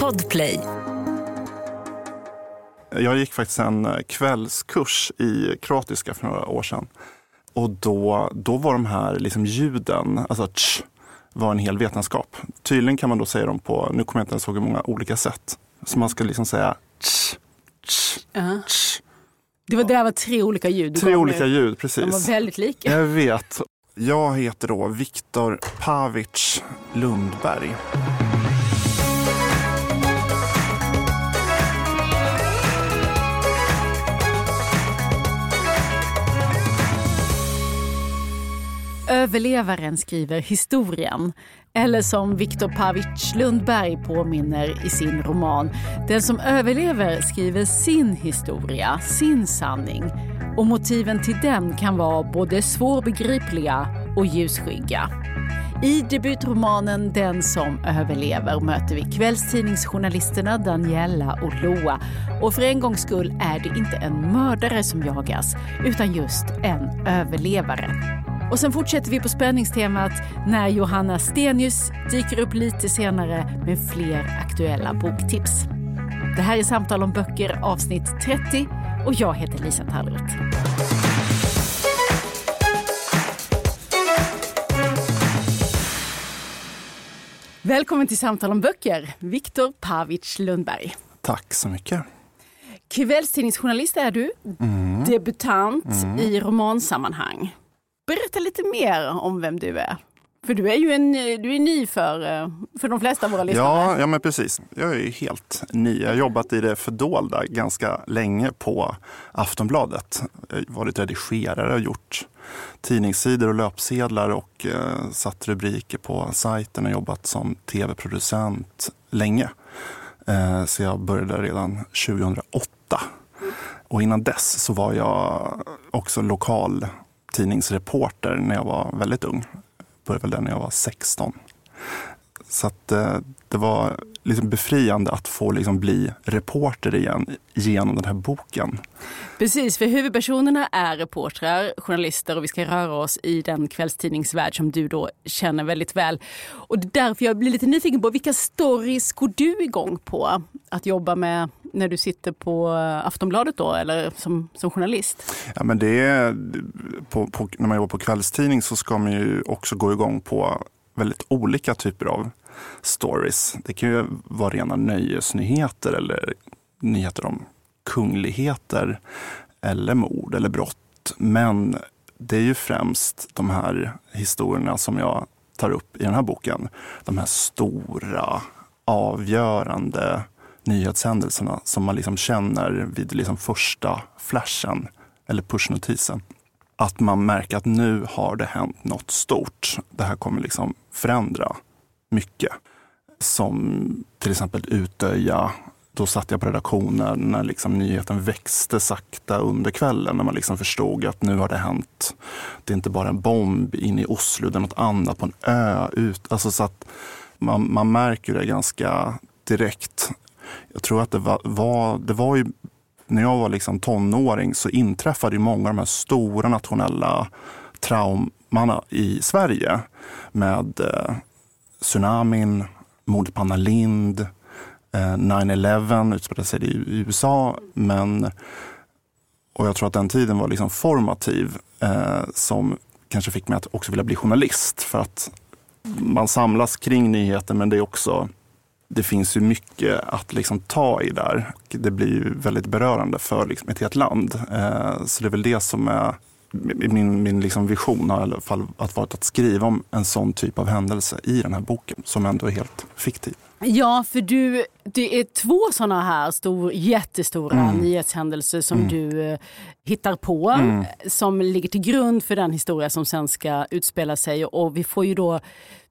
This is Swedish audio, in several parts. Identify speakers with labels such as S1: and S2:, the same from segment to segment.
S1: Podplay.
S2: Jag gick faktiskt en kvällskurs i kroatiska för några år sedan. Och då, då var de här liksom ljuden, alltså tsch, var en hel vetenskap. Tydligen kan man då säga dem på, nu kommer jag inte ens ihåg hur många olika sätt. Så man ska liksom säga tsch, tsch,
S3: Ja.
S2: tsch.
S3: Det var, det där var tre olika ljud.
S2: Tre olika ljud,
S3: De
S2: precis.
S3: var väldigt lika.
S2: Jag vet. Jag heter då Viktor Pavic Lundberg.
S3: Överlevaren skriver historien. Eller som Viktor Pavic Lundberg påminner i sin roman. Den som överlever skriver sin historia, sin sanning. Och motiven till den kan vara både svårbegripliga och ljusskygga. I debutromanen Den som överlever möter vi kvällstidningsjournalisterna Daniela och Loa. Och för en gångs skull är det inte en mördare som jagas, utan just en överlevare. Och sen fortsätter vi på spänningstemat när Johanna Stenius dyker upp lite senare med fler aktuella boktips. Det här är Samtal om böcker avsnitt 30 och jag heter Lisa Tallroth. Välkommen till Samtal om böcker, Viktor Pavic Lundberg.
S2: Tack så mycket.
S3: Kvällstidningsjournalist är du, debutant i romansammanhang. Berätta lite mer om vem du är. För du är ju en, du är ny för, för de flesta av våra lyssnare.
S2: Ja, ja, men precis. Jag är ju helt ny. Jag har jobbat i det fördolda ganska länge på Aftonbladet. Jag har varit redigerare och gjort tidningssidor och löpsedlar och eh, satt rubriker på sajten och jobbat som tv-producent länge. Eh, så jag började redan 2008. Och innan dess så var jag också lokal tidningsreporter när jag var väldigt ung. Började väl där när jag var 16. Så att, eh, det var liksom befriande att få liksom bli reporter igen genom den här boken.
S3: Precis, för huvudpersonerna är reportrar, journalister och vi ska röra oss i den kvällstidningsvärld som du då känner väldigt väl. Och det är därför jag blir lite nyfiken på vilka stories går du igång på att jobba med när du sitter på Aftonbladet då eller som, som journalist?
S2: Ja, men det är, på, på, när man jobbar på kvällstidning så ska man ju också gå igång på väldigt olika typer av stories. Det kan ju vara rena nöjesnyheter eller nyheter om kungligheter eller mord eller brott. Men det är ju främst de här historierna som jag tar upp i den här boken. De här stora, avgörande nyhetshändelserna som man liksom känner vid liksom första flashen eller pushnotisen. Att man märker att nu har det hänt något stort. Det här kommer liksom förändra mycket. Som till exempel Utöja. Då satt jag på redaktionen när liksom nyheten växte sakta under kvällen. När man liksom förstod att nu har det hänt. Det är inte bara en bomb in i Oslo, det är något annat på en ö. Ut. Alltså så att man, man märker det ganska direkt. Jag tror att det var, var, det var ju när jag var liksom tonåring så inträffade ju många av de här stora nationella trauman i Sverige. Med eh, tsunamin, mordet på Anna Lindh, eh, 9-11 utspelade sig i USA. Men, och jag tror att den tiden var liksom formativ eh, som kanske fick mig att också vilja bli journalist. För att man samlas kring nyheter men det är också det finns ju mycket att liksom ta i där. Det blir ju väldigt berörande för liksom ett helt land. Eh, så det är väl det som är min, min liksom vision har i alla fall att varit att skriva om en sån typ av händelse i den här boken som ändå är helt fiktiv.
S3: Ja, för du, det är två såna här stor, jättestora
S2: Mm.
S3: nyhetshändelser som
S2: Mm.
S3: du eh, hittar på
S2: Mm.
S3: som ligger till grund för den historia som sen ska utspela sig. Och vi får ju då,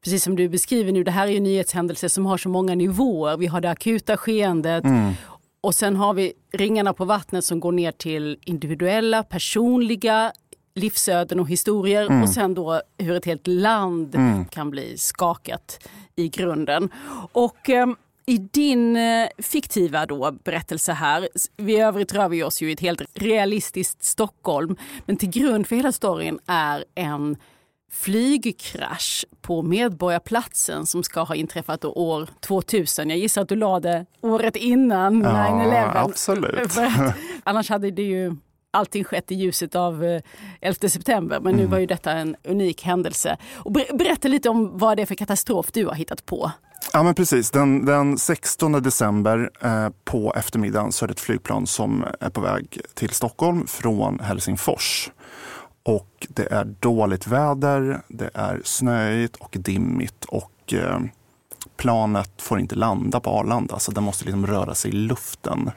S3: precis som du beskriver nu, det här är ju nyhetshändelser som har så många nivåer. Vi har det akuta skeendet
S2: Mm.
S3: och sen har vi ringarna på vattnet som går ner till individuella, personliga livsöden och historier
S2: Mm.
S3: och sen då hur ett helt land
S2: Mm.
S3: kan bli skakat i grunden. Och ehm, i din eh, fiktiva då berättelse här, vi övrigt rör vi oss ju i ett helt realistiskt Stockholm, men till grund för hela storyn är en flygkrasch på Medborgarplatsen som ska ha inträffat år 2000. Jag gissar att du la det året innan
S2: Ja,
S3: 9-11.
S2: absolut.
S3: Annars hade det ju allting skett i ljuset av eh, 11 september. Men nu var ju detta en unik händelse. Och ber- berätta lite om vad det är för katastrof du har hittat på.
S2: Ja men precis, den, den 16 december eh, på eftermiddagen så är det ett flygplan som är på väg till Stockholm från Helsingfors. Och det är dåligt väder, det är snöigt och dimmigt och eh, planet får inte landa på Arlanda så den måste liksom röra sig i luften.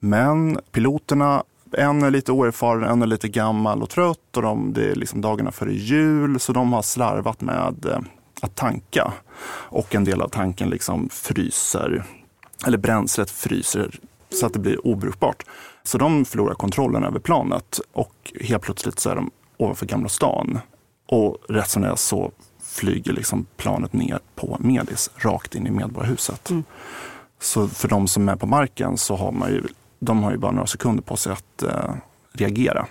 S2: Men piloterna, en är lite oerfaren, en är lite gammal och trött och de, det är liksom dagarna före jul så de har slarvat med eh, att tanka. Och en del av tanken liksom fryser, eller bränslet fryser så att det blir obrukbart. Så de förlorar kontrollen över planet och helt plötsligt så är de ovanför Gamla stan. Och rätt som det är så flyger liksom planet ner på Medis, rakt in i Medborgarhuset. Så för de som är på marken så har man ju, de har ju bara några sekunder på sig att eh, reagera.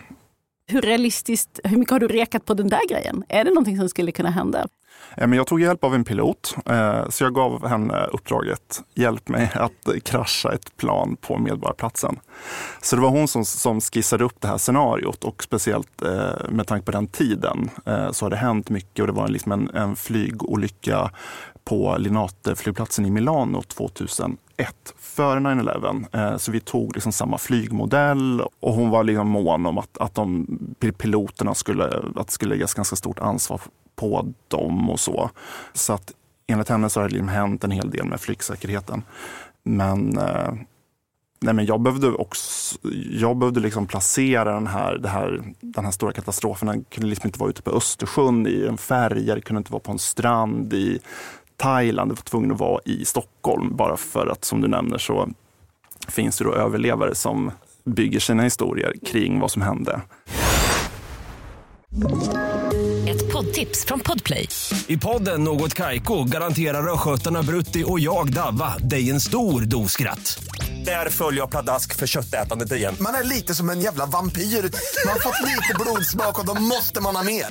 S3: Hur realistiskt, hur mycket har du rekat på den där grejen? Är det någonting som skulle kunna hända?
S2: Eh, Men jag tog hjälp av en pilot, eh, så jag gav henne uppdraget, hjälp mig att krascha ett plan på Medborgarplatsen. Så det var hon som, som skissade upp det här scenariot och speciellt eh, med tanke på den tiden så har det hänt mycket och det var liksom en, en flygolycka på Linate-flygplatsen i Milano 2001 före 9-11. Eh, Så vi tog liksom samma flygmodell och hon var liksom mån om att, att de piloterna skulle, att det skulle läggas ganska stort ansvar på dem och så. Så att enligt henne så har det liksom hänt en hel del med flygsäkerheten. Men, eh, nej men jag behövde också jag behövde liksom placera den här, det här, den här stora katastrofen. Den kunde liksom inte vara ute på Östersjön i en färja, det kunde inte vara på en strand i Thailand. Var tvungen att vara i Stockholm bara för att som du nämner så finns det då överlevare som bygger sina historier kring vad som hände.
S1: Ett poddtips från Podplay.
S4: I podden Något Kaiko garanterar östgötarna Brutti och jag, Davva, dig en stor dos skratt. Där följer jag pladask för köttätandet igen.
S5: Man är lite som en jävla vampyr. Man har fått lite blodsmak och då måste man ha mer.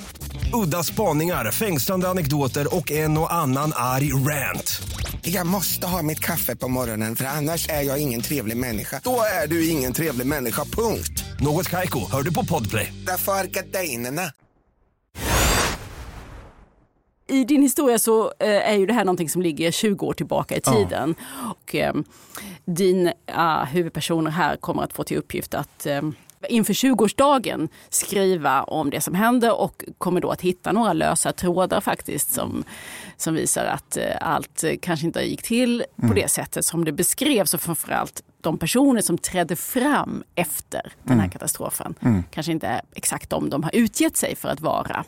S4: Udda spaningar, fängslande anekdoter och en och annan arg rant.
S5: Jag måste ha mitt kaffe på morgonen för annars är jag ingen trevlig människa. Då är du ingen trevlig människa, punkt.
S4: Något Kaiko, hör du på Podplay.
S5: Därför är gardinerna.
S3: I din historia så eh, är ju det här någonting som ligger 20 år tillbaka i tiden. Och, eh, din uh, huvudpersoner här kommer att få till uppgift att eh, inför 20-årsdagen skriva om det som hände och kommer då att hitta några lösa trådar faktiskt som, som visar att eh, allt kanske inte gick till på det sättet som det beskrevs och framförallt de personer som trädde fram efter den här katastrofen kanske inte är exakt de de har utgett sig för att vara.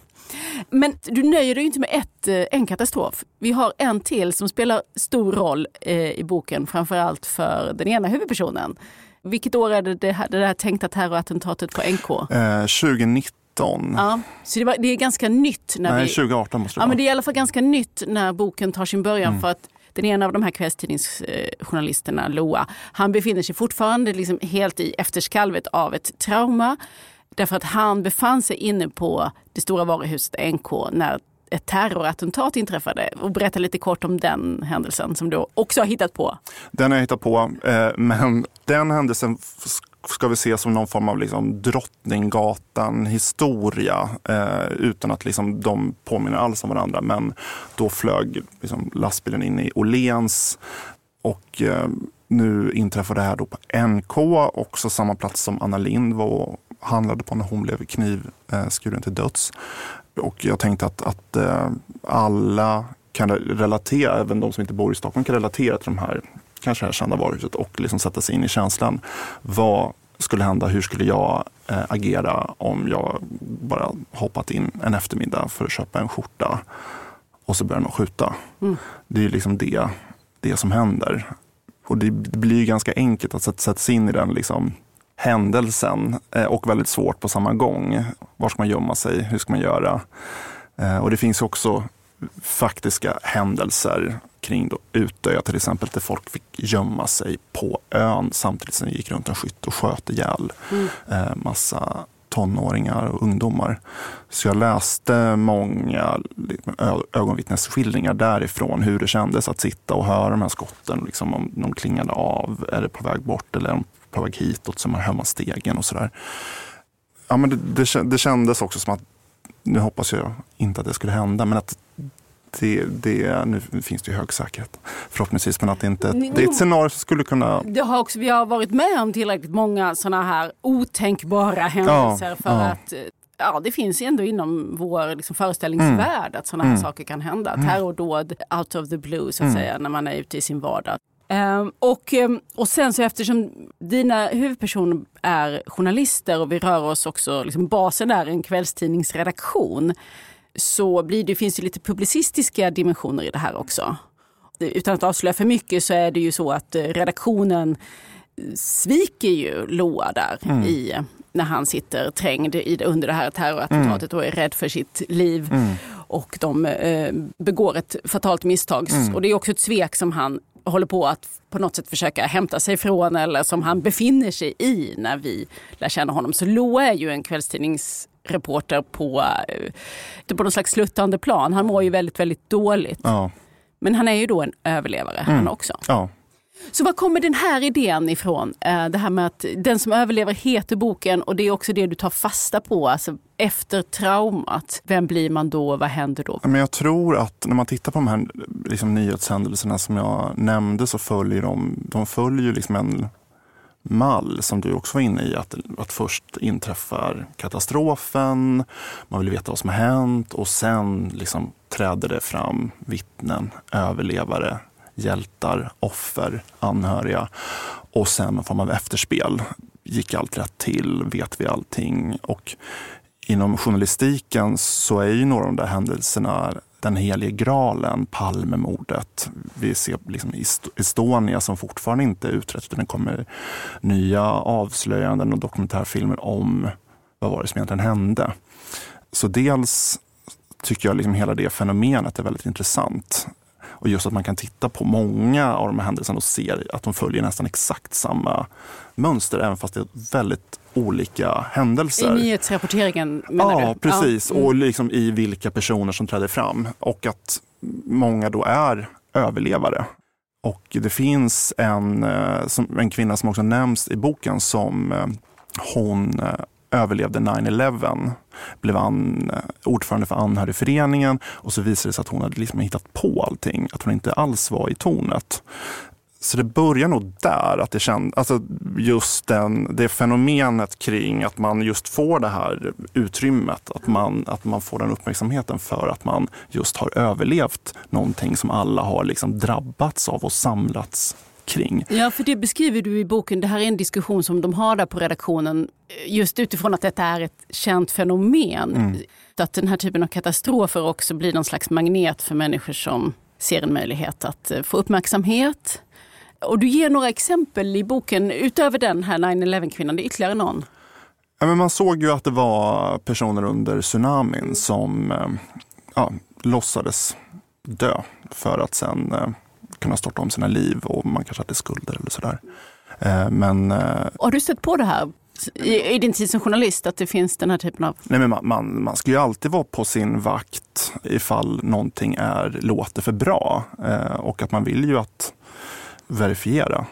S3: Men du nöjer dig inte med ett, eh, en katastrof. Vi har en till som spelar stor roll eh, i boken, framförallt för den ena huvudpersonen. Vilket år är det det, här, det där tänkta terrorattentatet på NK?
S2: Eh, 2019,
S3: Ja, så det, var, det är ganska nytt. När
S2: nej
S3: vi,
S2: 2018 måste det
S3: Ja,
S2: vara.
S3: men det är i alla fall ganska nytt när boken tar sin början. för att den ena av de här kvällstidningsjournalisterna, Loa, han befinner sig fortfarande liksom helt i efterskalvet av ett trauma. Därför att han befann sig inne på det stora varuhuset NK när ett terrorattentat inträffade. Och berätta lite kort om den händelsen som du också har hittat på.
S2: Den har jag hittat på, eh, men den händelsen ska vi se som någon form av liksom Drottninggatan-historia eh, utan att liksom de påminner alls om varandra. Men då flög liksom lastbilen in i Åhléns och eh, nu inträffar det här då på NK, också samma plats som Anna Lind var och handlade på när hon blev knivskuren till döds. Och jag tänkte att, att eh, alla kan relatera, även de som inte bor i Stockholm kan relatera till de här, kanske det här kända varuhuset och liksom sätta sig in i känslan. Vad skulle hända? Hur skulle jag eh, agera om jag bara hoppat in en eftermiddag för att köpa en skjorta och så börjar någon skjuta? Det är ju liksom det, det som händer. Och det blir ju ganska enkelt att sätta, sätta sig in i den liksom, händelsen eh, och väldigt svårt på samma gång. Var ska man gömma sig? Hur ska man göra? Eh, och det finns också faktiska händelser kring då Utöya till exempel, där folk fick gömma sig på ön samtidigt som det gick runt en skytt och sköt ihjäl eh, massa tonåringar och ungdomar. Så jag läste många liksom, ögonvittnesskildringar därifrån, hur det kändes att sitta och höra de här skotten, liksom, om de klingade av, är det på väg bort eller är de på väg hitåt, som är hemma stegen och sådär. Ja, men det, det, det kändes också som att, nu hoppas jag inte att det skulle hända, men att det, det, nu finns det ju hög säkerhet förhoppningsvis, men att det inte det är ett scenario som skulle kunna...
S3: Det har också, vi har varit med om tillräckligt många sådana här otänkbara händelser ja, för ja. att ja, det finns ändå inom vår liksom, föreställningsvärld mm. att sådana här mm. saker kan hända. Mm. Terrordåd out of the blue så att mm. säga när man är ute i sin vardag. Um, och, um, och sen så eftersom dina huvudpersoner är journalister och vi rör oss också, liksom basen är en kvällstidningsredaktion så blir det, finns det lite publicistiska dimensioner i det här också. Utan att avslöja för mycket så är det ju så att eh, redaktionen sviker ju Loa där mm. i, när han sitter trängd i, under det här terrorattentatet mm. och är rädd för sitt liv. Mm. Och de eh, begår ett fatalt misstag. Mm. Och det är också ett svek som han håller på att på något sätt försöka hämta sig från eller som han befinner sig i när vi lär känna honom. Så Loa är ju en kvällstidnings reporter på, eh, på någon slags sluttande plan. Han mår ju väldigt, väldigt dåligt. Ja. Men han är ju då en överlevare mm. han också. Ja. Så var kommer den här idén ifrån? Eh, det här med att den som överlever heter boken och det är också det du tar fasta på. Alltså efter traumat, vem blir man då? Vad händer då?
S2: Men jag tror att när man tittar på de här liksom, nyhetshändelserna som jag nämnde så följer de, de följer liksom en mall som du också var inne i. Att, att först inträffar katastrofen, man vill veta vad som har hänt och sen liksom träder det fram vittnen, överlevare, hjältar, offer, anhöriga och sen någon form av efterspel. Gick allt rätt till? Vet vi allting? Och inom journalistiken så är ju några av de där händelserna den helige graalen, Palmemordet. Vi ser liksom Estonia som fortfarande inte är utrett utan det kommer nya avslöjanden och dokumentärfilmer om vad var det som egentligen hände. Så dels tycker jag liksom hela det fenomenet är väldigt intressant. Och just att man kan titta på många av de här händelserna och se att de följer nästan exakt samma mönster, även fast det är väldigt olika händelser.
S3: I nyhetsrapporteringen menar
S2: ja, du? Precis, ja, mm. och liksom i vilka personer som träder fram. Och att många då är överlevare. Och det finns en, eh, en kvinna som också nämns i boken som eh, hon eh, överlevde 9-11, blev an, eh, ordförande för anhörigföreningen och så visade det sig att hon hade liksom hittat på allting, att hon inte alls var i tornet. Så det börjar nog där, att det känd, alltså just den, det fenomenet kring att man just får det här utrymmet, att man, att man får den uppmärksamheten för att man just har överlevt någonting som alla har liksom drabbats av och samlats kring.
S3: Ja, för det beskriver du i boken. Det här är en diskussion som de har där på redaktionen just utifrån att detta är ett känt fenomen. Mm. Att den här typen av katastrofer också blir någon slags magnet för människor som ser en möjlighet att eh, få uppmärksamhet, och du ger några exempel i boken, utöver den här 9-11 kvinnan, det är ytterligare någon?
S2: Ja, men man såg ju att det var personer under tsunamin som eh, ja, låtsades dö för att sen eh, kunna starta om sina liv och man kanske hade skulder eller sådär. Eh, men,
S3: Har du stött på det här i, i din tid som journalist, att det finns den här typen av...
S2: Nej, men man, man, man ska ju alltid vara på sin vakt ifall någonting är, låter för bra. och att man vill ju att verifiera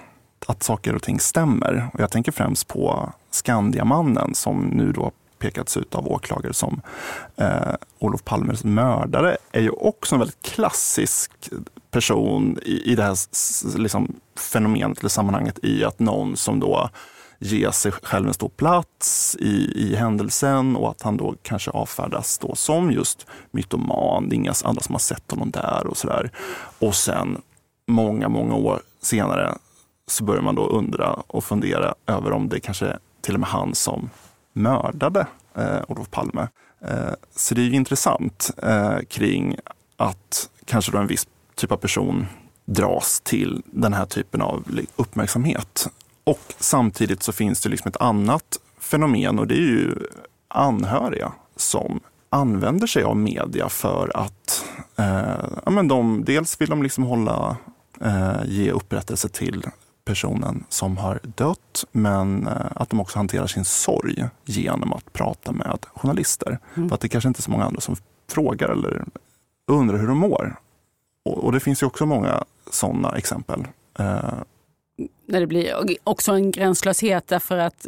S2: att saker och ting stämmer. Och jag tänker främst på Skandiamannen som nu då pekats ut av åklagare som eh, Olof Palmes mördare är ju också en väldigt klassisk person i, i det här liksom, fenomenet eller sammanhanget i att någon som då ger sig själv en stor plats i, i händelsen och att han då kanske avfärdas då som just mytoman. Det är inga andra som har sett honom där och sådär. Och sen många, många år senare så börjar man då undra och fundera över om det kanske till och med han som mördade eh, Olof Palme. Eh, så det är ju intressant eh, kring att kanske då en viss typ av person dras till den här typen av uppmärksamhet. Och samtidigt så finns det liksom ett annat fenomen och det är ju anhöriga som använder sig av media för att eh, ja, men de, dels vill de liksom hålla eh, ge upprättelse till personen som har dött men eh, att de också hanterar sin sorg genom att prata med journalister. Mm. För att det kanske inte är så många andra som frågar eller undrar hur de mår. Och, och det finns ju också många sådana exempel. Eh,
S3: När det blir också en gränslöshet därför att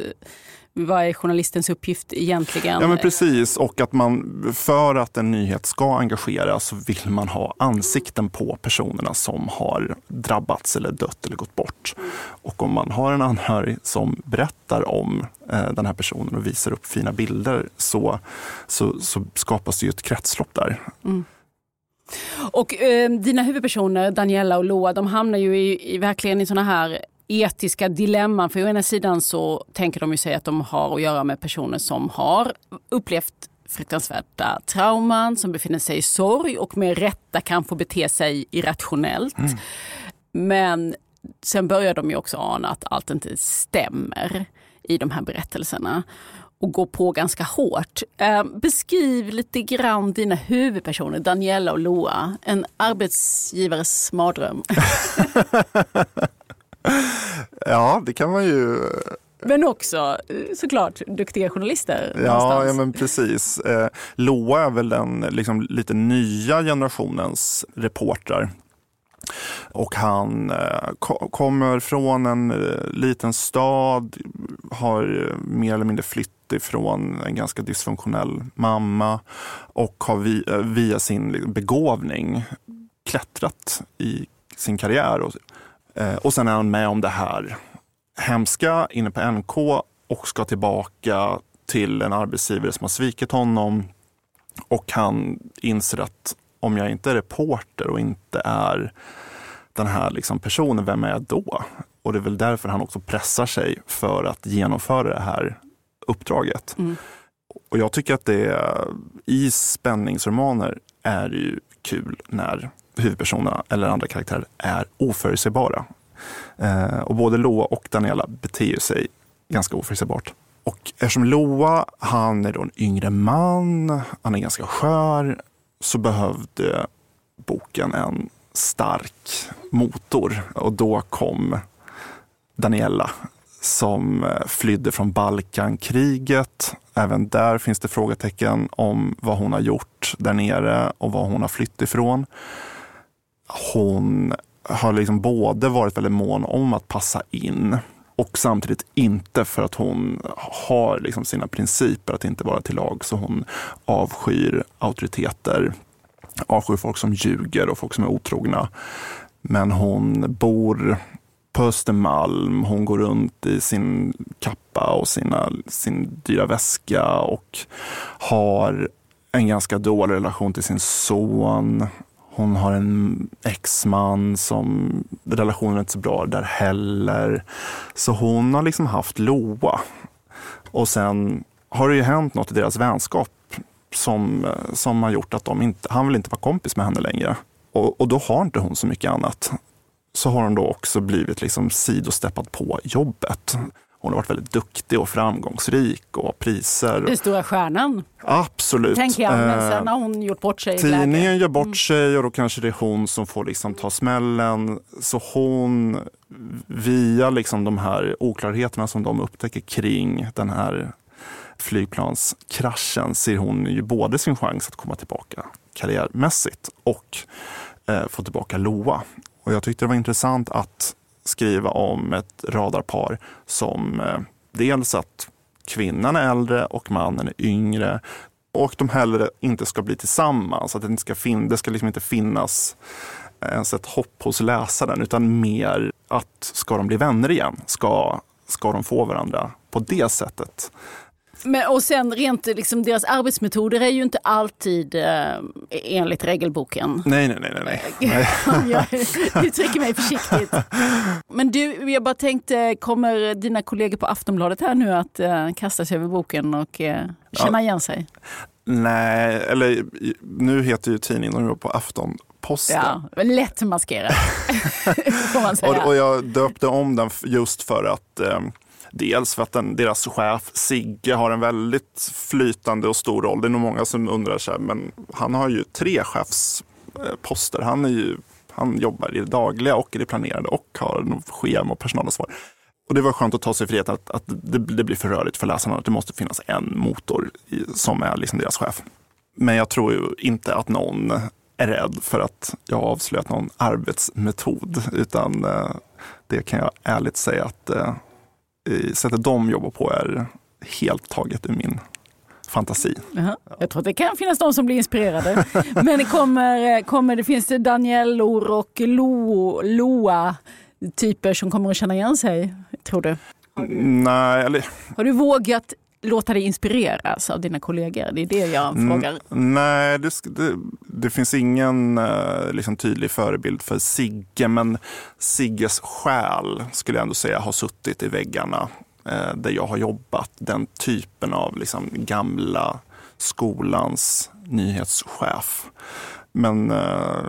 S3: vad är journalistens uppgift egentligen?
S2: Ja men precis och att man för att en nyhet ska engagera så vill man ha ansikten på personerna som har drabbats eller dött eller gått bort. Och om man har en anhörig som berättar om eh, den här personen och visar upp fina bilder så, så, så skapas det ju ett kretslopp där. Mm.
S3: Och eh, dina huvudpersoner, Daniela och Loa, de hamnar ju i, i verkligen i såna här etiska dilemman. För å ena sidan så tänker de ju sig att de har att göra med personer som har upplevt fruktansvärda trauman, som befinner sig i sorg och med rätta kan få bete sig irrationellt. Mm. Men sen börjar de ju också ana att allt inte stämmer i de här berättelserna och går på ganska hårt. Eh, beskriv lite grann dina huvudpersoner, Daniela och Loa. En arbetsgivares mardröm.
S2: ja, det kan man ju.
S3: Men också såklart duktiga journalister.
S2: Ja, ja men precis. Eh, Loa är väl den liksom, lite nya generationens reportrar. Och han eh, ko kommer från en eh, liten stad, har eh, mer eller mindre flytt ifrån en ganska dysfunktionell mamma och har eh, via sin liksom, begåvning klättrat i sin karriär. Och, eh, och sen är han med om det här hemska inne på NK och ska tillbaka till en arbetsgivare som har svikit honom. Och han inser att om jag inte är reporter och inte är den här liksom personen, vem är jag då? Och det är väl därför han också pressar sig för att genomföra det här uppdraget. Mm. Och jag tycker att det i spänningsromaner är ju kul när huvudpersonerna eller andra karaktärer är oförutsägbara. Eh, och både Loa och Daniela beter sig ganska oförutsägbart. Och eftersom Loa, han är då en yngre man, han är ganska skör, så behövde boken en stark motor. Och då kom Daniela som eh, flydde från Balkankriget. Även där finns det frågetecken om vad hon har gjort där nere och vad hon har flytt ifrån hon har liksom både varit väldigt mån om att passa in och samtidigt inte för att hon har liksom sina principer att inte vara till lag. Så hon avskyr auktoriteter, avskyr folk som ljuger och folk som är otrogna. Men hon bor på Östermalm, hon går runt i sin kappa och sina, sin dyra väska och har en ganska dålig relation till sin son. Hon har en exman som relationen är inte så bra där heller. Så hon har liksom haft Loa. Och sen har det ju hänt något i deras vänskap som, eh, som har gjort att de inte, han vill inte vara kompis med henne längre. Och, och då har inte hon så mycket annat. Så har hon då också blivit liksom sidosteppad på jobbet. Hon har varit väldigt duktig och framgångsrik och har priser.
S3: Den stora stjärnan.
S2: Absolut.
S3: Tänker jag, men sen har hon gjort bort sig.
S2: Tidningen gör bort mm. sig och då kanske det är hon som får liksom ta smällen. Så hon, via liksom de här oklarheterna som de upptäcker kring den här flygplanskraschen ser hon ju både sin chans att komma tillbaka karriärmässigt och eh, få tillbaka Loa. Och jag tyckte det var intressant att skriva om ett radarpar som eh, dels att kvinnan är äldre och mannen är yngre och de heller inte ska bli tillsammans. Att det, inte ska fin det ska liksom inte finnas eh, ens ett hopp hos läsaren utan mer att ska de bli vänner igen? Ska, ska de få varandra på det sättet?
S3: Men, och sen rent liksom, deras arbetsmetoder är ju inte alltid eh, enligt regelboken.
S2: Nej, nej, nej. nej, nej.
S3: jag uttrycker mig försiktigt. Men du, jag bara tänkte, kommer dina kollegor på Aftonbladet här nu att eh, kasta sig över boken och eh, känna ja. igen sig?
S2: Nej, eller nu heter ju tidningen nu på Aftonposten.
S3: Ja, lätt maskerat får man säga.
S2: och, och jag döpte om den just för att eh, Dels för att den, deras chef Sigge har en väldigt flytande och stor roll. Det är nog många som undrar, sig, men han har ju tre chefsposter. Han är ju Han jobbar i det dagliga och i det planerade och har schema och personalansvar. Och det var skönt att ta sig friheten att, att det, det, blir för rörigt för läsarna. Att det måste finnas en motor i, som är liksom deras chef. Men jag tror ju inte att någon är rädd för att jag har avslöjat någon arbetsmetod. Utan eh, det kan jag ärligt säga att eh, sättet de jobbar på är helt taget ur min fantasi.
S3: Jaha. Jag tror att det kan finnas de som blir inspirerade. Men kommer, kommer det, finns det Daniellor och Lo, Loa typer som kommer att känna igen sig, tror du?
S2: Nej, eller...
S3: Har du vågat låta dig inspireras av dina kollegor? Det är det jag mm, frågar.
S2: Nej, det, det, det, finns ingen uh, liksom, tydlig förebild för Sigge, men Sigges själ skulle jag ändå säga har suttit i väggarna uh, där jag har jobbat. Den typen av liksom, gamla skolans nyhetschef. Men uh,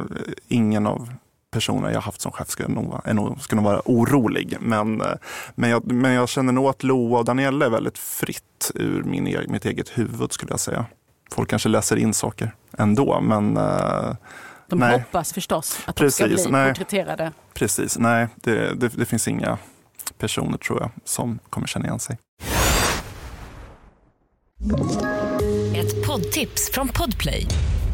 S2: ingen av personer jag haft som chef skulle nog, är nog, skulle nog vara orolig. Men, eh, men, jag, men jag känner nog att Loa och Daniela är väldigt fritt ur min, e-, mitt eget huvud skulle jag säga. Folk kanske läser in saker ändå, men eh,
S3: de nej. hoppas förstås att Precis, de ska bli nej. porträtterade.
S2: Precis, nej det, det, det finns inga personer tror jag som kommer känna igen sig.
S1: Ett poddtips från Podplay.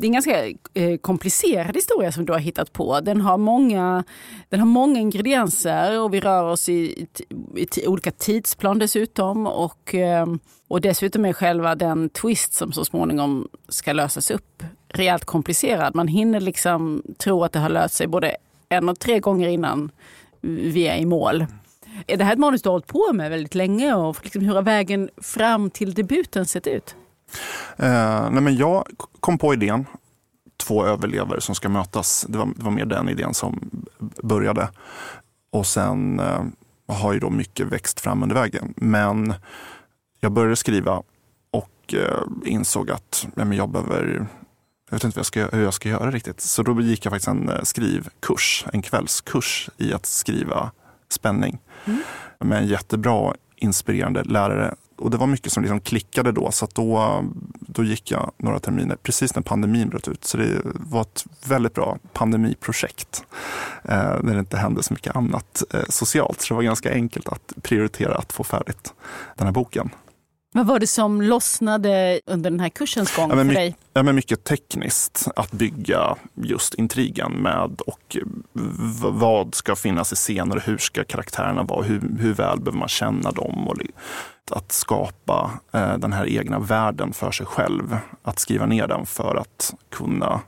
S3: Det är en ganska eh, komplicerad historia som du har hittat på. Den har många, den har många ingredienser och vi rör oss i, i, i olika tidsplan dessutom. Och, eh, och dessutom är själva den twist som så småningom ska lösas upp rejält komplicerad. Man hinner liksom tro att det har löst sig både en och tre gånger innan vi är i mål. Är det här ett manus du har hållit på med väldigt länge och liksom hur har vägen fram till debuten sett ut?
S2: Eh, nej men jag kom på idén, två överlevare som ska mötas. Det var, det var mer den idén som började. Och sen eh, har ju då mycket växt fram under vägen. Men jag började skriva och eh, insåg att ja, men jag behöver jag vet inte jag ska, hur jag ska göra riktigt. Så då gick jag faktiskt en eh, skrivkurs, en kvällskurs i att skriva spänning. Mm. Med en jättebra inspirerande lärare och det var mycket som liksom klickade då, så då, då gick jag några terminer precis när pandemin bröt ut. Så det var ett väldigt bra pandemiprojekt eh, när det inte hände så mycket annat eh, socialt. Så det var ganska enkelt att prioritera att få färdigt den här boken.
S3: Vad var det som lossnade under den här kursens gång ja, för dig?
S2: Ja, men mycket tekniskt, att bygga just intrigen med och vad ska finnas i scener, hur ska karaktärerna vara, hur, hur väl behöver man känna dem? Och att skapa eh, den här egna världen för sig själv. Att skriva ner den för att kunna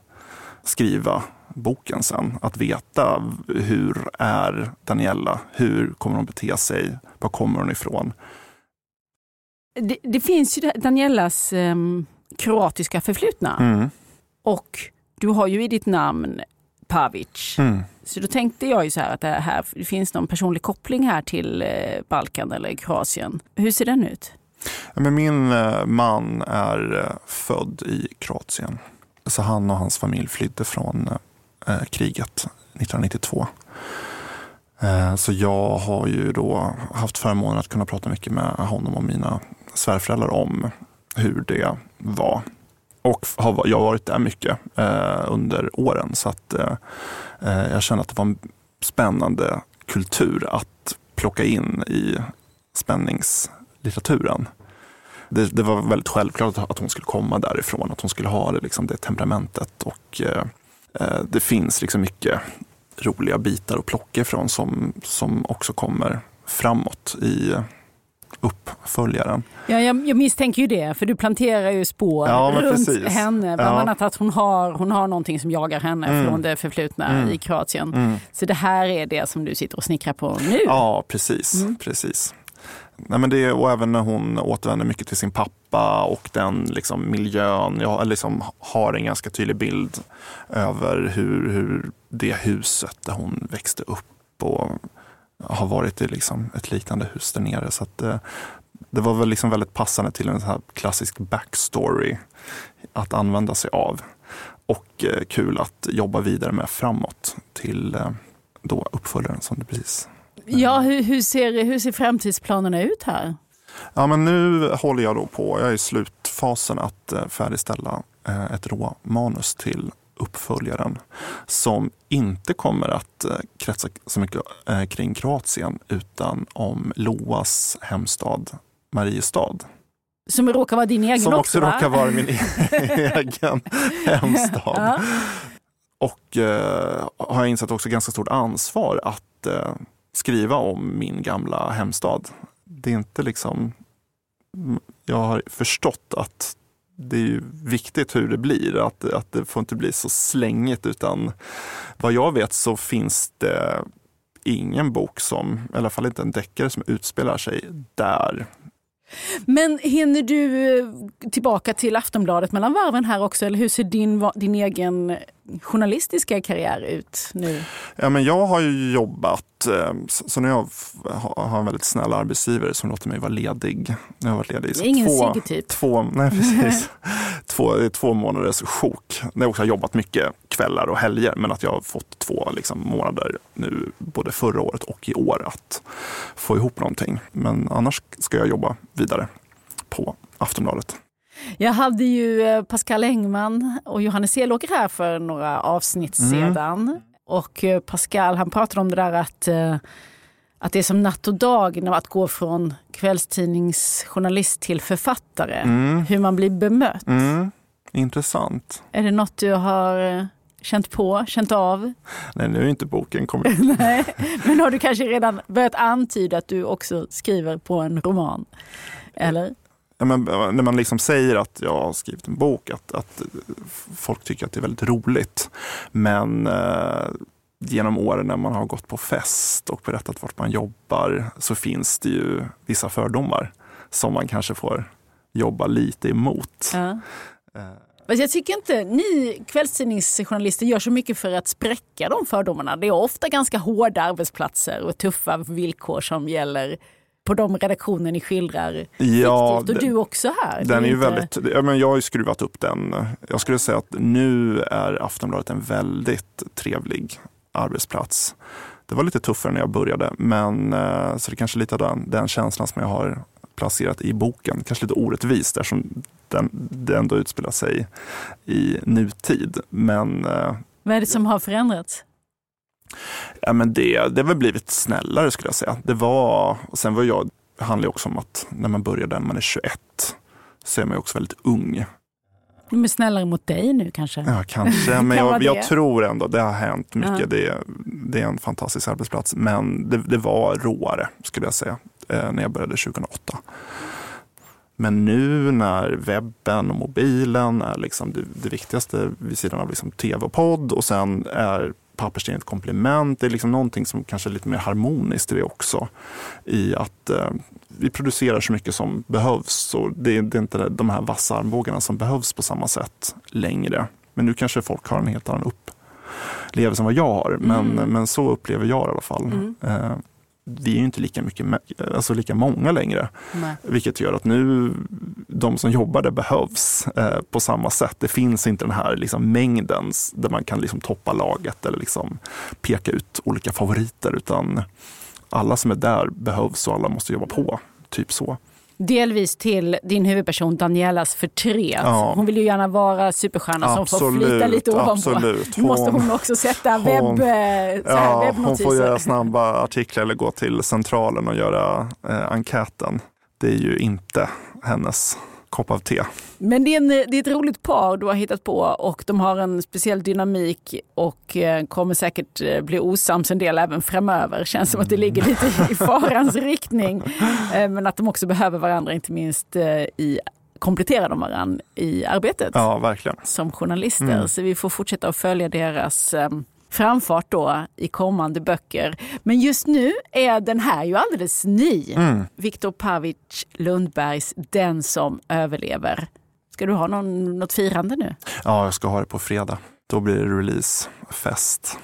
S2: skriva boken sen. Att veta hur är Daniela? Hur kommer hon bete sig? Var kommer hon ifrån?
S3: Det, det finns ju Danielas eh, kroatiska förflutna. Mm. Och du har ju i ditt namn Pavic. Mm. Så då tänkte jag ju så här att det, här, det finns någon personlig koppling här till eh, Balkan eller Kroatien. Hur ser den ut?
S2: men min eh, man är eh, född i Kroatien. Så han och hans familj flydde från kriget 1992. Så jag har ju då haft förmånen att kunna prata mycket med honom och mina svärföräldrar om hur det var. Och har, jag har varit där mycket eh, under åren. Så att eh, eh, jag känner att det var en spännande kultur att plocka in i spänningslitteraturen. Det, det, var väldigt självklart att hon skulle komma därifrån, att hon skulle ha det, liksom, det temperamentet. Och eh, eh det finns liksom mycket roliga bitar att plocka ifrån som, som också kommer framåt i uppföljaren.
S3: Ja, jag, jag misstänker ju det, för du planterar ju spår ja, runt precis. henne. Bland ja. annat att hon har, hon har någonting som jagar henne mm. från det förflutna mm. i Kroatien. Mm. Så det här är det som du sitter och snickrar på nu?
S2: Ja, precis. Mm. precis. nej men det, och även när hon återvänder mycket till sin pappa och den liksom, miljön. Jag liksom, har en ganska tydlig bild över hur, hur det huset där hon växte upp och har varit i liksom, ett liknande hus där nere. Så att, det, det var väl liksom väldigt passande till en så här klassisk backstory att använda sig av. Och eh, kul att jobba vidare med framåt till eh, då uppföljaren som det precis
S3: Ja, hur, hur, ser, hur ser framtidsplanerna ut här?
S2: Ja, men nu håller jag då på, jag är i slutfasen att eh, färdigställa eh, ett råmanus till uppföljaren som inte kommer att eh, kretsa så mycket kring Kroatien utan om Loas hemstad Mariestad.
S3: Som råkar vara din egen
S2: Som också,
S3: också,
S2: råkar vara min egen hemstad. Ja. Och eh, har jag insett också ganska stort ansvar att eh, skriva om min gamla hemstad. Det är inte liksom... Jag har förstått att det är ju viktigt hur det blir, att, att det får inte bli så slängigt utan vad jag vet så finns det ingen bok som, i alla fall inte en deckare som utspelar sig där.
S3: Men hinner du eh, tillbaka till Aftonbladet mellan varven här också eller hur ser din, din egen journalistiska karriär ut nu?
S2: Ja, men jag har ju jobbat, eh, så jag har en väldigt snäll arbetsgivare som låter mig vara ledig. Jag har varit ledig
S3: i ingen två,
S2: typ. två, nej, precis. två, två månaders sjok. Jag har också jobbat mycket kvällar och helger men att jag har fått två liksom, månader nu både förra året och i år att få ihop någonting. Men annars ska jag jobba vidare på Aftonbladet.
S3: Jag hade ju eh, Pascal Engman och Johannes Selåker här för några avsnitt mm. sedan. Och eh, Pascal han pratade om det där att, eh, att det är som natt och dag att gå från kvällstidningsjournalist till författare. Mm. Hur man blir bemött.
S2: Mm. Intressant.
S3: Är det något du har känt på, känt av?
S2: Nej, nu är inte boken kommit.
S3: Nej, men har du kanske redan börjat antyda att du också skriver på en roman? Eller?
S2: Men, när man liksom säger att jag har skrivit en bok, att, att folk tycker att det är väldigt roligt. Men eh, genom åren när man har gått på fest och berättat vart man jobbar så finns det ju vissa fördomar som man kanske får jobba lite emot. Ja.
S3: Eh. Jag tycker inte ni kvällstidningsjournalister gör så mycket för att spräcka de fördomarna. Det är ofta ganska hårda arbetsplatser och tuffa villkor som gäller på de redaktioner ni skildrar ja, fiktivt. Och du också här.
S2: Den är, ju inte... väldigt, ja, men jag har ju skruvat upp den. Jag skulle säga att nu är Aftonbladet en väldigt trevlig arbetsplats. Det var lite tuffare när jag började, men eh, så det är kanske lite den, den känslan som jag har placerat i boken. Kanske lite orättvist eftersom den, den ändå utspelar sig i nutid. Men, eh,
S3: Vad är det som har förändrats?
S2: Ja, men det, det har väl blivit snällare skulle jag säga. Det var, och sen var jag, det handlar också om att när man började när man är 21 så är man också väldigt ung.
S3: De är snällare mot dig nu kanske?
S2: Ja, kanske. Men jag, jag, tror ändå det har hänt mycket. Ja. Det, det, är en fantastisk arbetsplats. Men det, det var råare skulle jag säga eh, när jag började 2008. Men nu när webben och mobilen är liksom det, det viktigaste vid sidan av liksom tv och podd och sen är papperstidning ett komplement. Det är liksom någonting som kanske är lite mer harmoniskt i det också. I att eh, vi producerar så mycket som behövs och det är, det är inte de här vassa armbågarna som behövs på samma sätt längre. Men nu kanske folk har en helt annan upplevelse än vad jag har. Men, mm. men så upplever jag i alla fall. Mm. Eh, vi är ju inte lika, mycket, alltså lika många längre. Nej. Vilket gör att nu, de som jobbar där behövs eh, på samma sätt. Det finns inte den här liksom, mängden där man kan liksom, toppa laget eller liksom, peka ut olika favoriter. Utan alla som är där behövs och alla måste jobba på. Typ så.
S3: Delvis till din huvudperson Danielas förtret. Ja. Hon vill ju gärna vara superstjärna absolut, som får flyta lite ovanpå. Absolut. Hon, måste hon också sätta hon, webb,
S2: så här, ja, Hon får göra snabba artiklar eller gå till centralen och göra eh, enkäten. Det är ju inte hennes kopp av te.
S3: Men det är, en, det är ett roligt par du har hittat på och de har en speciell dynamik och eh, kommer säkert eh, bli osams en del även framöver. Känns som att det ligger lite i farans riktning. Eh, men att de också behöver varandra, inte minst i kompletterar de varandra i arbetet.
S2: Ja, verkligen.
S3: Som journalister. Mm. Så vi får fortsätta att följa deras framfart då i kommande böcker. Men just nu är den här ju alldeles ny. Mm. Viktor Pavic Lundbergs Den som överlever. Ska du ha någon, något firande nu?
S2: Ja, jag ska ha det på fredag. Då blir det releasefest.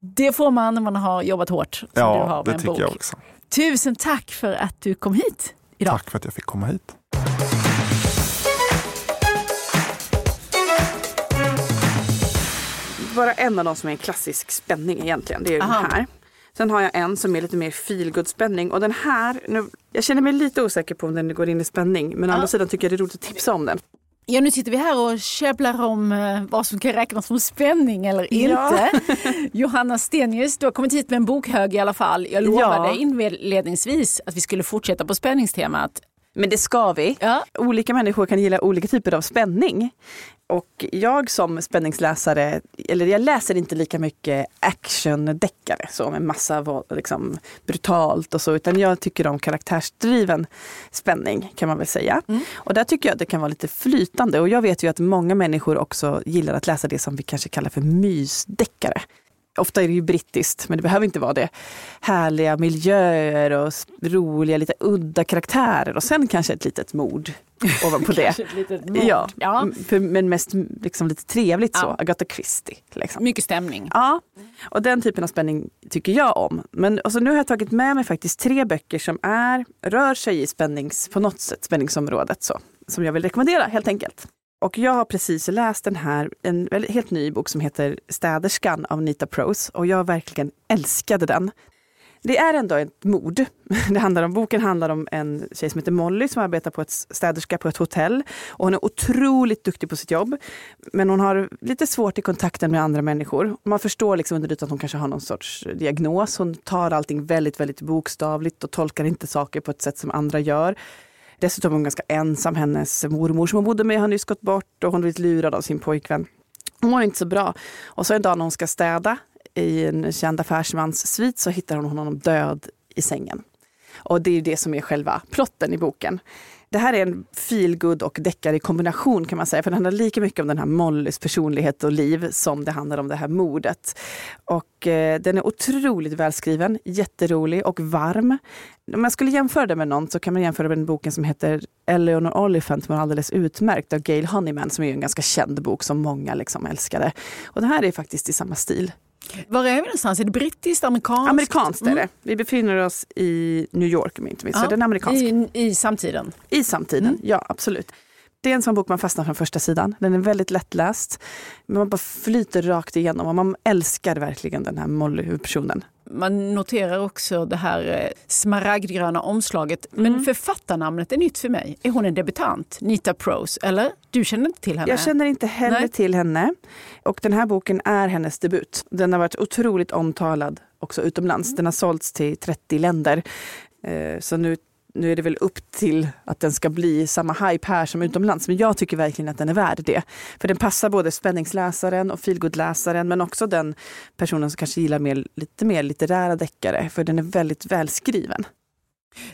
S3: Det får man när man har jobbat hårt.
S2: ja, det tycker bok. jag också.
S3: Tusen tack för att du kom hit idag.
S2: Tack för att jag fick komma hit.
S6: Bara en av dem som är en klassisk spänning egentligen, det är Aha. den här. Sen har jag en som är lite mer feelgood spänning och den här, nu, jag känner mig lite osäker på om den går in i spänning men å andra sidan tycker jag det är roligt att tipsa om den.
S3: Ja, nu sitter vi här och käbblar om eh, vad som kan räknas som spänning eller inte. Ja. Johanna Stenius, du har kommit hit med en bokhög i alla fall. Jag lovade ja. inledningsvis att vi skulle fortsätta på spänningstemat.
S6: Men det ska vi. Ja. Olika människor kan gilla olika typer av spänning. Och jag som spänningsläsare, eller jag läser inte lika mycket actiondeckare så med massa liksom, brutalt och så, utan jag tycker om karaktärsdriven spänning kan man väl säga. Mm. Och där tycker jag att det kan vara lite flytande och jag vet ju att många människor också gillar att läsa det som vi kanske kallar för mysdeckare ofta är det ju brittiskt, men det behöver inte vara det. Härliga miljöer och roliga, lite udda karaktärer och sen kanske ett litet mord ovanpå det. Ja, ja. Men mest liksom lite trevligt ja. så, Agatha Christie. Liksom.
S3: Mycket stämning.
S6: Ja, och den typen av spänning tycker jag om. Men och så nu har jag tagit med mig faktiskt tre böcker som är, rör sig i spännings, på något sätt, spänningsområdet. Så, som jag vill rekommendera helt enkelt. Och jag har precis läst den här, en helt ny bok som heter Städerskan av Nita Prose och jag verkligen älskade den. Det är ändå ett mord. Det handlar om, boken handlar om en tjej som heter Molly som arbetar på ett städerska på ett hotell. Och hon är otroligt duktig på sitt jobb. Men hon har lite svårt i kontakten med andra människor. Man förstår liksom under ytan att hon kanske har någon sorts diagnos. Hon tar allting väldigt, väldigt bokstavligt och tolkar inte saker på ett sätt som andra gör. Dessutom är hon ganska ensam. Hennes mormor som hon bodde med har nyss gått bort och hon har blivit lurad av sin pojkvän. Hon mår inte så bra. Och så en dag när hon ska städa i en känd affärsmans svit så hittar hon honom död i sängen. Och det är det som är själva plotten i boken. Det här är en feelgood och deckare i kombination kan man säga. För den handlar lika mycket om den här Mollys personlighet och liv som det handlar om det här mordet. Och eh, den är otroligt välskriven, jätterolig och varm. Om jag skulle jämföra det med någon så kan man jämföra med den boken som heter Eleanor Oliphant som är alldeles utmärkt av Gail Honeyman som är en ganska känd bok som många liksom älskade. Och det här är faktiskt i samma stil.
S3: Var är vi någonstans? Är det brittiskt, amerikanskt?
S6: Amerikanskt är det. Mm. Vi befinner oss i New York om jag inte minns ja. Den är amerikansk.
S3: I, I samtiden?
S6: I samtiden, mm. ja absolut. Det är en sån bok man fastnar från första sidan. Den är väldigt lättläst. Man bara flyter rakt igenom och man älskar verkligen den här Molly-huvudpersonen.
S3: Man noterar också det här eh, smaragdgröna omslaget. Men mm. författarnamnet är nytt för mig. Är hon en debutant? Nita Prose, eller? Du känner inte till henne?
S6: Jag känner inte heller Nej. till henne. Och den här boken är hennes debut. Den har varit otroligt omtalad också utomlands. Den har sålts till 30 länder. Eh, så nu nu är det väl upp till att den ska bli samma hype här som utomlands. Men jag tycker verkligen att den är värd det. För den passar både spänningsläsaren och feelgood-läsaren men också den personen som kanske gillar mer, lite mer litterära deckare. För den är väldigt välskriven.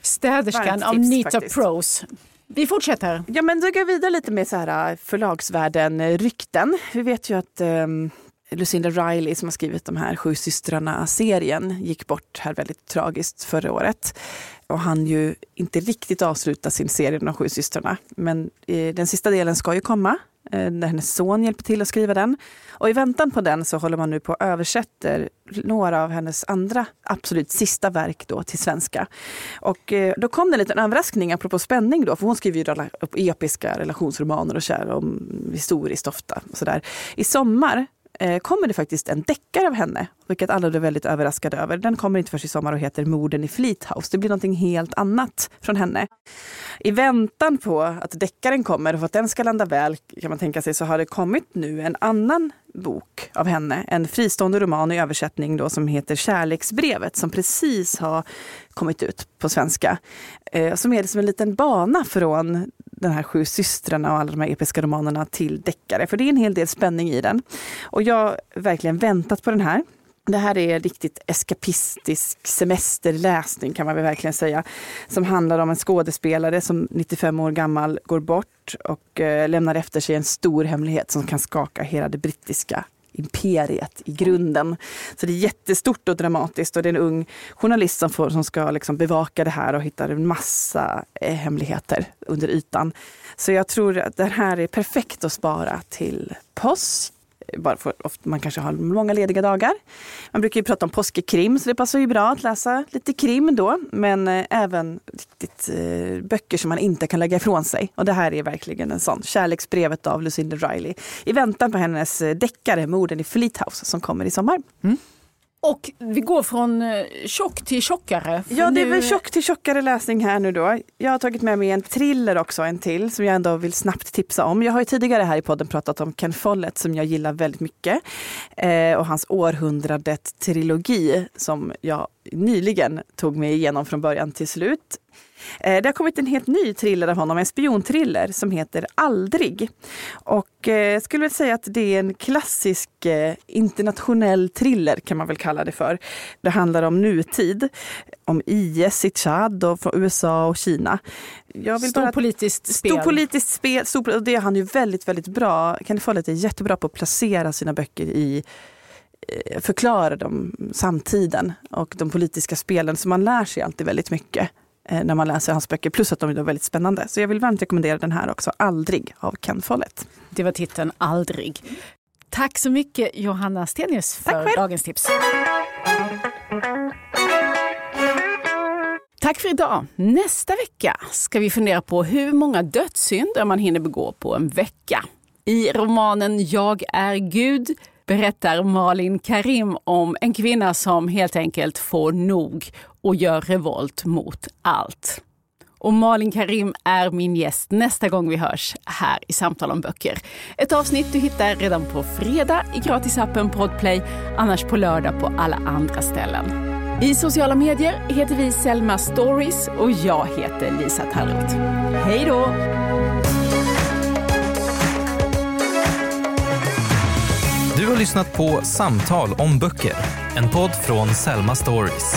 S3: Städerskan av Nita. Prose. Vi fortsätter.
S6: Ja men då går jag vidare lite med så här äh, förlagsvärlden-rykten. Vi vet ju att um, Lucinda Riley som har skrivit de här Sju systrarna-serien gick bort här väldigt tragiskt förra året och han ju inte riktigt avsluta sin serie De sju systrarna. Men eh, den sista delen ska ju komma, eh, när hennes son hjälper till att skriva den. Och i väntan på den så håller man nu på och översätter några av hennes andra absolut sista verk då till svenska. Och eh, då kom det en liten överraskning apropå spänning då, för hon skriver ju episka relationsromaner och kär om historiskt ofta. Och så där. I sommar eh, kommer det faktiskt en deckare av henne, vilket alla blev väldigt överraskade över. Den kommer inte först i sommar och heter Morden i Fleet House. Det blir någonting helt annat från henne. I väntan på att deckaren kommer och för att den ska landa väl kan man tänka sig så har det kommit nu en annan bok av henne. En fristående roman i översättning då som heter Kärleksbrevet som precis har kommit ut på svenska. Eh, som är det som en liten bana från den här Sju systrarna och alla de här episka romanerna till deckare. För det är en hel del spänning i den. Och jag har verkligen väntat på den här. Det här är riktigt eskapistisk semesterläsning kan man väl verkligen säga. Som handlar om en skådespelare som 95 år gammal går bort och eh, lämnar efter sig en stor hemlighet som kan skaka hela det brittiska imperiet i grunden. Så det är jättestort och dramatiskt och det är en ung journalist som, får, som ska liksom bevaka det här och hittar en massa eh, hemligheter under ytan. Så jag tror att det här är perfekt att spara till påsk bara för, man kanske har många lediga dagar. Man brukar ju prata om påskekrim så det passar ju bra att läsa lite krim då. Men eh, även riktigt eh, böcker som man inte kan lägga ifrån sig. Och det här är verkligen en sån. Kärleksbrevet av Lucinda Riley. I väntan på hennes eh, deckare Morden i Fleet House som kommer i sommar. Mm.
S3: Och vi går från eh, tjock till tjockare.
S6: Ja, det är väl tjock till tjockare läsning här nu då. Jag har tagit med mig en thriller också, en till, som jag ändå vill snabbt tipsa om. Jag har ju tidigare här i podden pratat om Ken Follett som jag gillar väldigt mycket. Eh, och hans århundradet-trilogi som jag nyligen tog mig igenom från början till slut. Eh, det har kommit en helt ny thriller av honom, en spionthriller som heter Aldrig. Och jag eh, skulle väl säga att det är en klassisk eh, internationell thriller kan man väl kalla det för. Det handlar om nutid, om IS i Tchad och från USA och Kina.
S3: Jag vill stor bara, politiskt spel.
S6: Stor politiskt spel, stor, och det är han ju väldigt, väldigt bra. Kenny Follett är jättebra på att placera sina böcker i förklara dem samtiden och de politiska spelen. Så man lär sig alltid väldigt mycket när man läser hans böcker. Plus att de är väldigt spännande. Så jag vill varmt rekommendera den här också, Aldrig av Ken Follett.
S3: Det var titeln Aldrig. Tack så mycket Johanna Stenius för dagens tips. Tack för idag. Nästa vecka ska vi fundera på hur många dödssynder man hinner begå på en vecka. I romanen Jag är Gud berättar Malin Karim om en kvinna som helt enkelt får nog och gör revolt mot allt. Och Malin Karim är min gäst nästa gång vi hörs här i Samtal om böcker. Ett avsnitt du hittar redan på fredag i gratisappen Podplay, annars på lördag på alla andra ställen. I sociala medier heter vi Selma Stories och jag heter Lisa Tallroth. Hej då!
S7: Du har lyssnat på Samtal om böcker, en podd från Selma Stories.